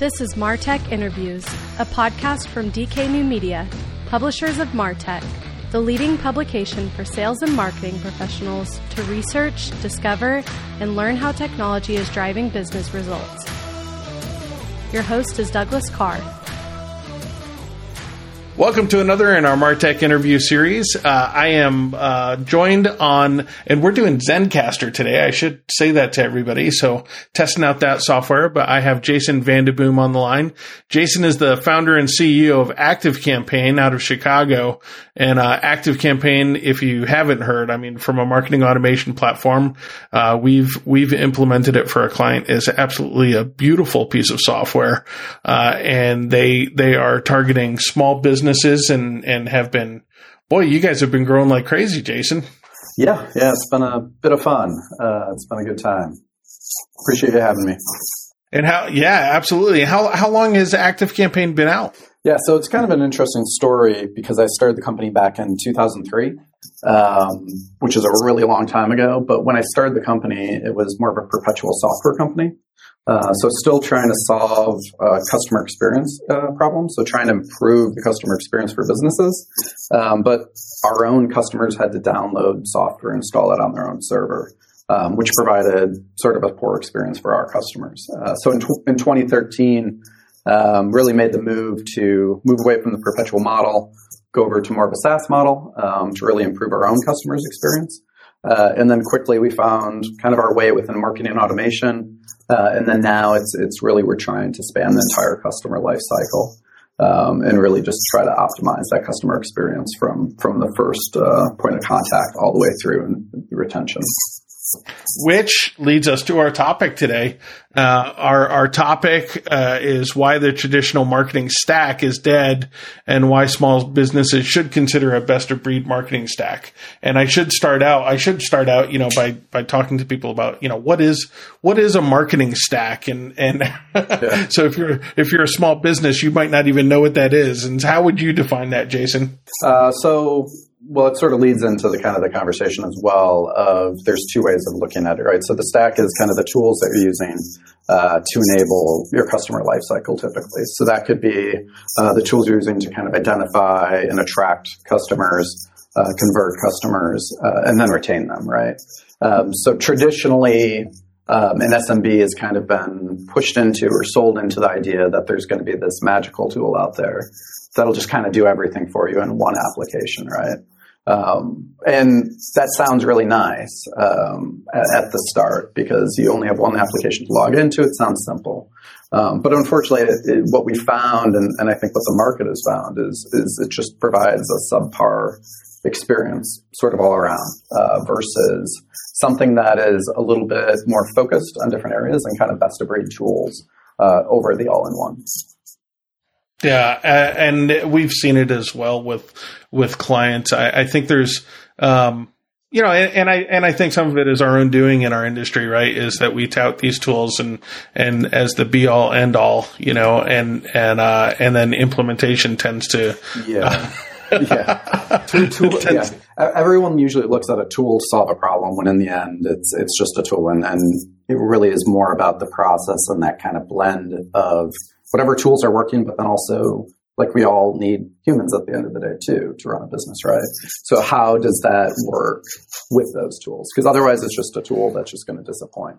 This is Martech Interviews, a podcast from DK New Media, publishers of Martech, the leading publication for sales and marketing professionals to research, discover, and learn how technology is driving business results. Your host is Douglas Karr. Welcome to another in our Martech interview series. Uh, I am uh, joined on, and we're doing Zencastr today. I should say that to everybody. So testing out that software, but I have Jason Vandeboom on the line. Jason is the founder and CEO of Active Campaign out of Chicago. And uh, Active Campaign, if you haven't heard, I mean, from a marketing automation platform, uh, we've we've implemented it for a client. is absolutely a beautiful piece of software, uh, and they they are targeting small business businesses and and have been boy you guys have been growing like crazy jason. Yeah yeah it's been a bit of fun. Uh, it's been a good time. Appreciate you having me. And how yeah absolutely. How how long has active campaign been out? Yeah so it's kind of an interesting story because i started the company back in 2003 um, which is a really long time ago but when i started the company it was more of a perpetual software company uh, so still trying to solve uh, customer experience uh, problems. So trying to improve the customer experience for businesses. Um, but our own customers had to download software, install it on their own server, um, which provided sort of a poor experience for our customers. Uh, so in, tw- in 2013, um, really made the move to move away from the perpetual model, go over to more of a SaaS model um, to really improve our own customers' experience. Uh, and then quickly we found kind of our way within marketing and automation. Uh, and then now it's it's really we're trying to span the entire customer life cycle um, and really just try to optimize that customer experience from from the first uh, point of contact all the way through and retention. Which leads us to our topic today. Uh, our our topic uh, is why the traditional marketing stack is dead, and why small businesses should consider a best of breed marketing stack. And I should start out. I should start out, you know, by by talking to people about, you know, what is what is a marketing stack, and and yeah. so if you're if you're a small business, you might not even know what that is. And how would you define that, Jason? Uh, so well, it sort of leads into the kind of the conversation as well of there's two ways of looking at it, right? So the stack is kind of the tools that you're using uh, to enable your customer lifecycle typically. So that could be uh, the tools you're using to kind of identify and attract customers, uh, convert customers, uh, and then retain them, right? Um, so traditionally, um, SMB has kind of been pushed into or sold into the idea that there's going to be this magical tool out there that'll just kind of do everything for you in one application, right? Um, and that sounds really nice um, at, at, the start because you only have one application to log into. It sounds simple. Um, but unfortunately, it, it, what we found, and, and, I think what the market has found, is, is it just provides a subpar experience sort of all around uh, versus something that is a little bit more focused on different areas and kind of best of breed tools uh, over the all in one. Yeah, uh, and we've seen it as well with with clients. I, I think there's, um, you know, and, and, I and I think some of it is our own doing in our industry, right? Is that we tout these tools and and as the be all end all, you know, and and uh, and then implementation tends to yeah. yeah. Tool, tool, yeah. Everyone usually looks at a tool to solve a problem when in the end it's it's just a tool and, and it really is more about the process and that kind of blend of whatever tools are working, but then also like we all need humans at the end of the day too to run a business, right? So how does that work with those tools? Because otherwise, it's just a tool that's just going to disappoint.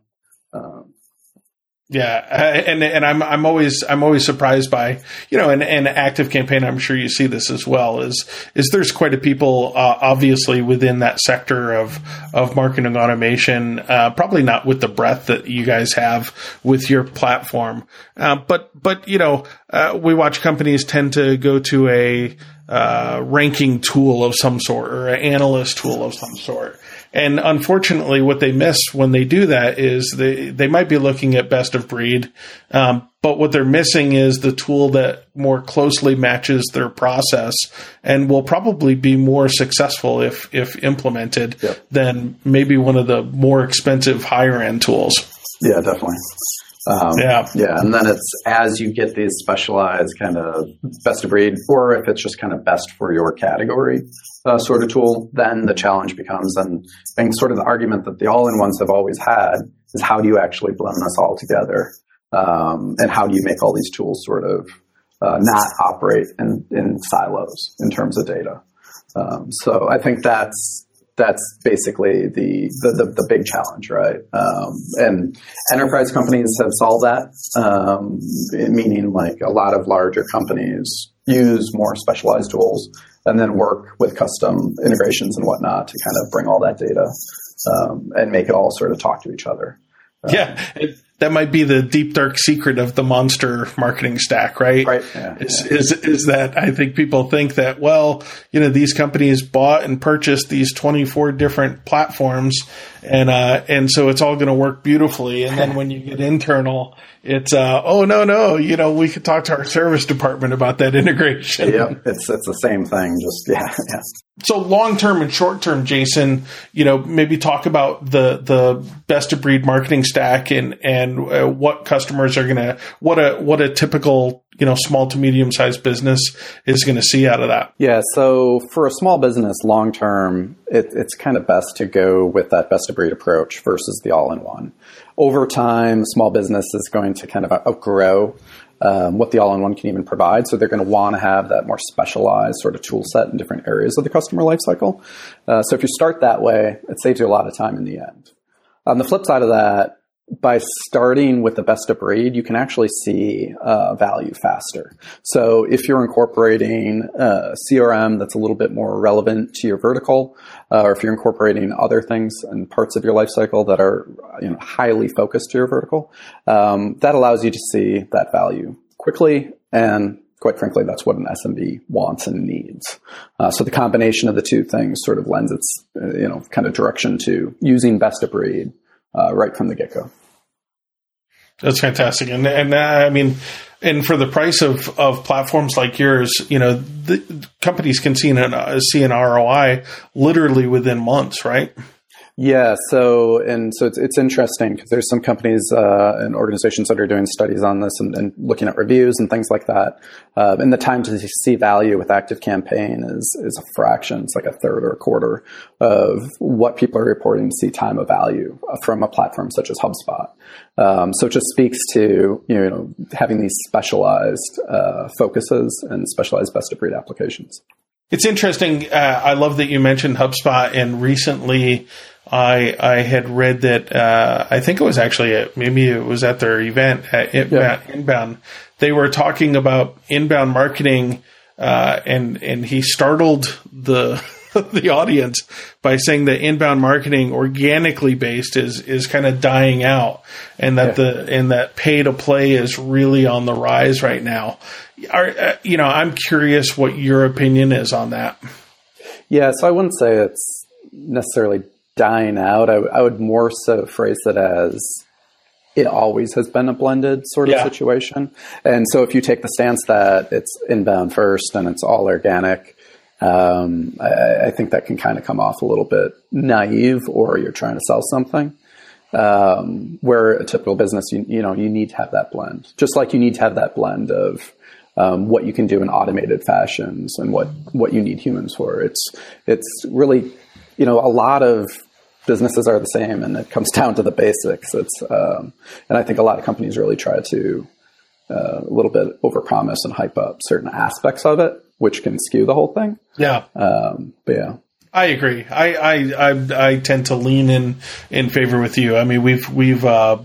Um, yeah, and and I'm I'm always I'm always surprised by you know an, an active campaign. I'm sure you see this as well. Is is there's quite a people uh, obviously within that sector of of marketing automation. Uh, probably not with the breadth that you guys have with your platform, uh, but but you know uh, we watch companies tend to go to a uh, ranking tool of some sort or an analyst tool of some sort. And unfortunately, what they miss when they do that is they, they might be looking at best of breed, um, but what they're missing is the tool that more closely matches their process and will probably be more successful if if implemented yep. than maybe one of the more expensive higher end tools. Yeah, definitely. Um, yeah. Yeah. And then it's as you get these specialized kind of best of breed, or if it's just kind of best for your category uh, sort of tool, then the challenge becomes, and, sort of the argument that the all in ones have always had is how do you actually blend this all together? Um, and how do you make all these tools sort of uh, not operate in, in silos in terms of data? Um, so I think that's that's basically the, the, the, the big challenge, right? Um, and enterprise companies have solved that, um, meaning like a lot of larger companies use more specialized tools and then work with custom integrations and whatnot to kind of bring all that data um, and make it all sort of talk to each other. Yeah, it, that might be the deep dark secret of the monster marketing stack, right? Right. Yeah, is, yeah. is is that I think people think that well, you know, these companies bought and purchased these twenty four different platforms, and uh, and so it's all going to work beautifully. And then when you get internal, it's uh, oh no no, you know, we could talk to our service department about that integration. Yeah, it's it's the same thing. Just yeah, yeah. So long term and short term, Jason, you know, maybe talk about the the best of breed marketing stack and and uh, what customers are going to what a what a typical you know small to medium sized business is going to see out of that. Yeah, so for a small business, long term, it, it's kind of best to go with that best of breed approach versus the all in one. Over time, small business is going to kind of outgrow um, what the all-in-one can even provide. So they're going to want to have that more specialized sort of tool set in different areas of the customer lifecycle. Uh, so if you start that way, it saves you a lot of time in the end. On the flip side of that, by starting with the best of breed, you can actually see uh, value faster. So if you're incorporating uh, CRM that's a little bit more relevant to your vertical, uh, or if you're incorporating other things and parts of your life cycle that are you know, highly focused to your vertical, um, that allows you to see that value quickly and quite frankly, that's what an SMB wants and needs. Uh, so the combination of the two things sort of lends its, uh, you know, kind of direction to using best of breed uh, right from the get go. That's fantastic, and and uh, I mean, and for the price of, of platforms like yours, you know, the companies can see an uh, see an ROI literally within months, right? Yeah, so and so it's, it's interesting because there's some companies uh, and organizations that are doing studies on this and, and looking at reviews and things like that. Uh, and the time to see value with Active Campaign is is a fraction. It's like a third or a quarter of what people are reporting to see time of value from a platform such as HubSpot. Um, so it just speaks to you know having these specialized uh, focuses and specialized best of breed applications. It's interesting. Uh, I love that you mentioned HubSpot, and recently I I had read that uh, I think it was actually at, maybe it was at their event at Inbound. Yeah. Inbound. They were talking about inbound marketing, uh, and and he startled the the audience by saying that inbound marketing organically based is is kind of dying out, and that yeah. the and that pay to play is really on the rise right now. Are, uh, you know, I'm curious what your opinion is on that. Yeah, so I wouldn't say it's necessarily dying out. I, I would more so phrase it as it always has been a blended sort of yeah. situation. And so if you take the stance that it's inbound first and it's all organic, um, I, I, think that can kind of come off a little bit naive or you're trying to sell something. Um, where a typical business, you, you know, you need to have that blend, just like you need to have that blend of um, what you can do in automated fashions and what, what you need humans for. It's, it's really, you know, a lot of businesses are the same, and it comes down to the basics. It's um, and I think a lot of companies really try to uh, a little bit overpromise and hype up certain aspects of it, which can skew the whole thing. Yeah. Um, but yeah. I agree. I, I, I I tend to lean in in favor with you. I mean, we've we've uh,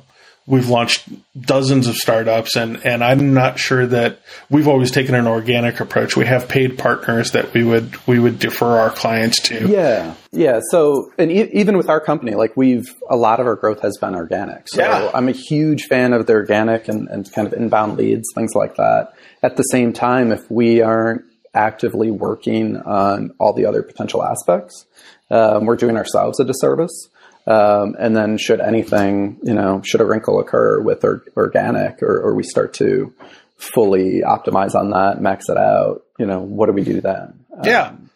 we've launched dozens of startups and, and I'm not sure that we've always taken an organic approach. We have paid partners that we would, we would defer our clients to. Yeah. Yeah. So, and e- even with our company, like we've, a lot of our growth has been organic. So yeah. I'm a huge fan of the organic and, and kind of inbound leads, things like that. At the same time, if we aren't actively working on all the other potential aspects, um, we're doing ourselves a disservice. Um, and then should anything, you know, should a wrinkle occur with or, organic or, or, we start to fully optimize on that, max it out, you know, what do we do then? Yeah. Um,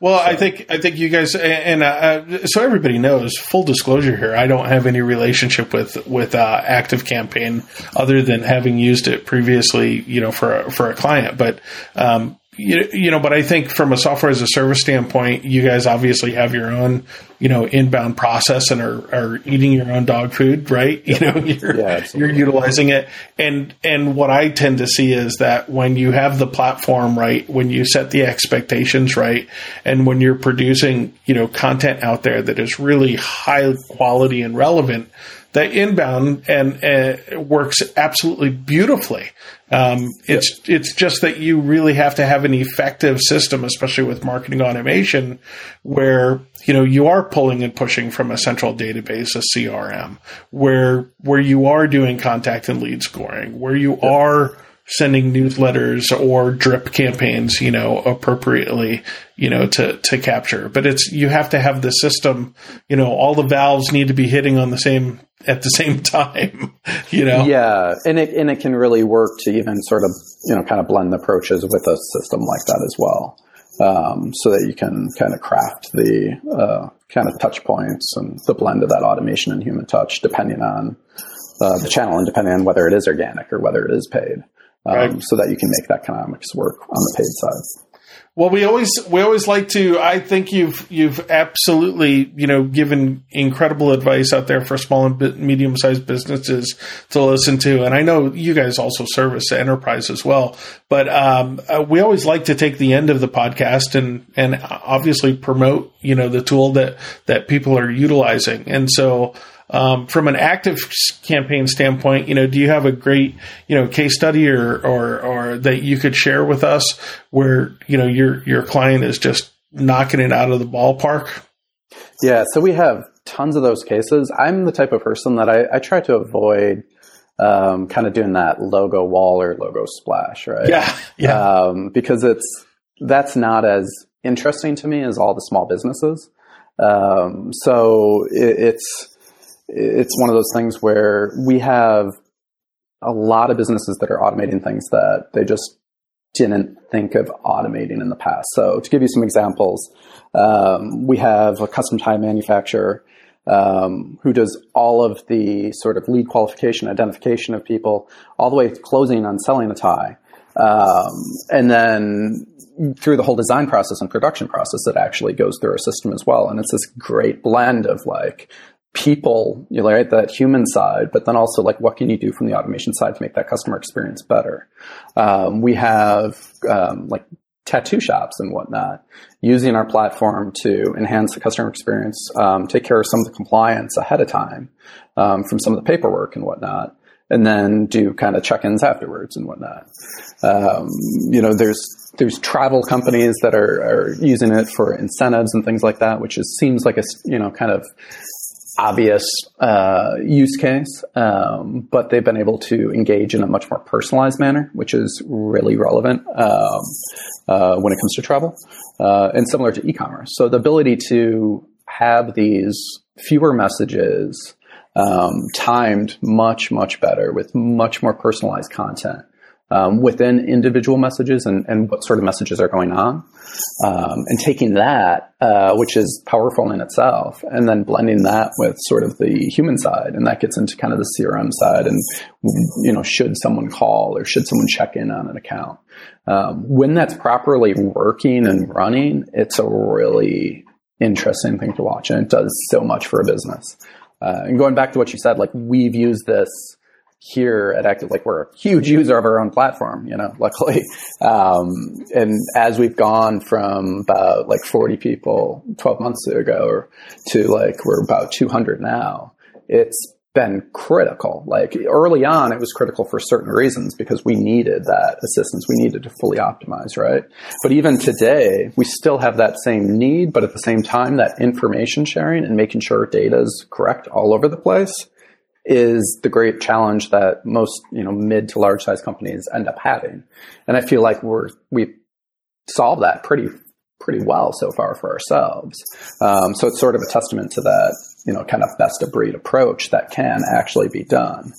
well, so. I think I think you guys and uh, so everybody knows. Full disclosure here: I don't have any relationship with with uh, Active Campaign other than having used it previously, you know, for a, for a client. But um, you, you know, but I think from a software as a service standpoint, you guys obviously have your own, you know, inbound process and are, are eating your own dog food, right? You know, you're, Yeah, you're utilizing it. And, and what I tend to see is that when you have the platform right, when you set the expectations right, and when you're producing, you know, content out there that is really high quality and relevant, that inbound and uh, works absolutely beautifully. Um, it's it's just that you really have to have an effective system, especially with marketing automation, where you know you are pulling and pushing from a central database, a CRM, where where you are doing contact and lead scoring, where you are sending newsletters or drip campaigns, you know, appropriately, you know, to, to capture. But it's, you have to have the system, you know, all the valves need to be hitting on the same, at the same time, you know? Yeah, and it and it can really work to even sort of you know kind of blend approaches with a system like that as well, um, so that you can kind of craft the uh, kind of touch points and the blend of that automation and human touch, depending on uh, the channel and depending on whether it is organic or whether it is paid, um, Right. so that you can make that economics work on the paid side. Well, we always we always like to. I think you've you've absolutely you know given incredible advice out there for small and medium sized businesses to listen to, and I know you guys also service enterprise as well. But um, uh, we always like to take the end of the podcast and and obviously promote you know the tool that that people are utilizing, and so. Um, from an active campaign standpoint, you know, do you have a great, you know, case study or, or, or that you could share with us where, you know, your, your client is just knocking it out of the ballpark? Yeah, so we have tons of those cases. I'm the type of person that I, I try to avoid um, kind of doing that logo wall or logo splash, right? Yeah. Yeah. um, because it's that's not as interesting to me as all the small businesses. Um, so it, it's it's one of those things where we have a lot of businesses that are automating things that they just didn't think of automating in the past. So to give you some examples, um, we have a custom tie manufacturer um, who does all of the sort of lead qualification, identification of people, all the way to closing on selling a tie. Um, and then through the whole design process and production process, it actually goes through our system as well. And it's this great blend of like people, you know, right, that human side, but then also like what can you do from the automation side to make that customer experience better? Um, we have um, like tattoo shops and whatnot using our platform to enhance the customer experience, um, take care of some of the compliance ahead of time um, from some of the paperwork and whatnot. And then do kind of check-ins afterwards and whatnot. Um, you know, there's there's travel companies that are, are using it for incentives and things like that, which is seems like a you know kind of obvious uh, use case, um, but they've been able to engage in a much more personalized manner, which is really relevant um, uh, when it comes to travel, uh, and similar to e-commerce. So the ability to have these fewer messages um, timed much much better with much more personalized content. Um, within individual messages and, and what sort of messages are going on, um, and taking that, uh, which is powerful in itself, and then blending that with sort of the human side, and that gets into kind of the CRM side, and you know, should someone call or should someone check in on an account? Um, when that's properly working and running, it's a really interesting thing to watch, and it does so much for a business. Uh, and going back to what you said, like we've used this here at Active, like we're a huge user of our own platform, you know, luckily. Um, and as we've gone from about like 40 people 12 months ago to like we're about 200 now, it's been critical. Like early on, it was critical for certain reasons because we needed that assistance. We needed to fully optimize, right? But even today, we still have that same need, but at the same time, that information sharing and making sure data is correct all over the place is the great challenge that most you know mid to large size companies end up having and i feel like we're we solved that pretty pretty well so far for ourselves um, so it's sort of a testament to that you know kind of best of breed approach that can actually be done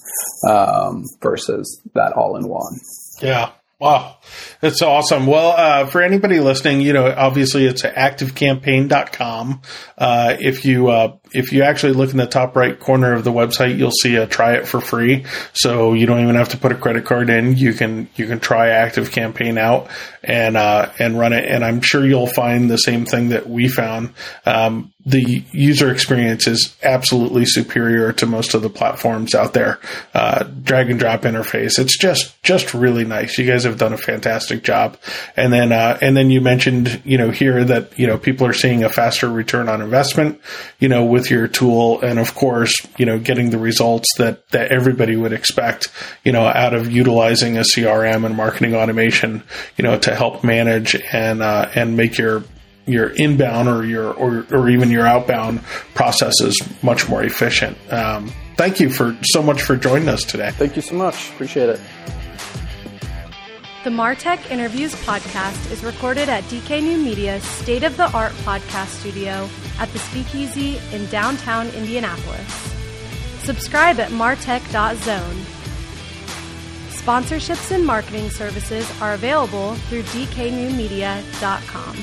um, versus that all in one Yeah. Wow. That's awesome. Well, uh, for anybody listening, you know, obviously it's activecampaign.com. Uh, if you, uh, if you actually look in the top right corner of the website, you'll see a try it for free. So you don't even have to put a credit card in. You can you can try Active Campaign out and uh, and run it. And I'm sure you'll find the same thing that we found. Um, the user experience is absolutely superior to most of the platforms out there. Uh, drag and drop interface. It's just just really nice. You guys have done a fantastic job. And then uh, and then you mentioned you know here that you know people are seeing a faster return on investment. You know with your tool, and of course you know getting the results that that everybody would expect. You know out of utilizing a CRM and marketing automation. You know to help manage and uh, and make your your inbound or your or, or even your outbound processes much more efficient. Um, thank you for so much for joining us today. Thank you so much. Appreciate it. The Martech Interviews podcast is recorded at DK New Media's state of the art podcast studio at the Speakeasy in downtown Indianapolis. Subscribe at martech.zone. Sponsorships and marketing services are available through dknewmedia.com.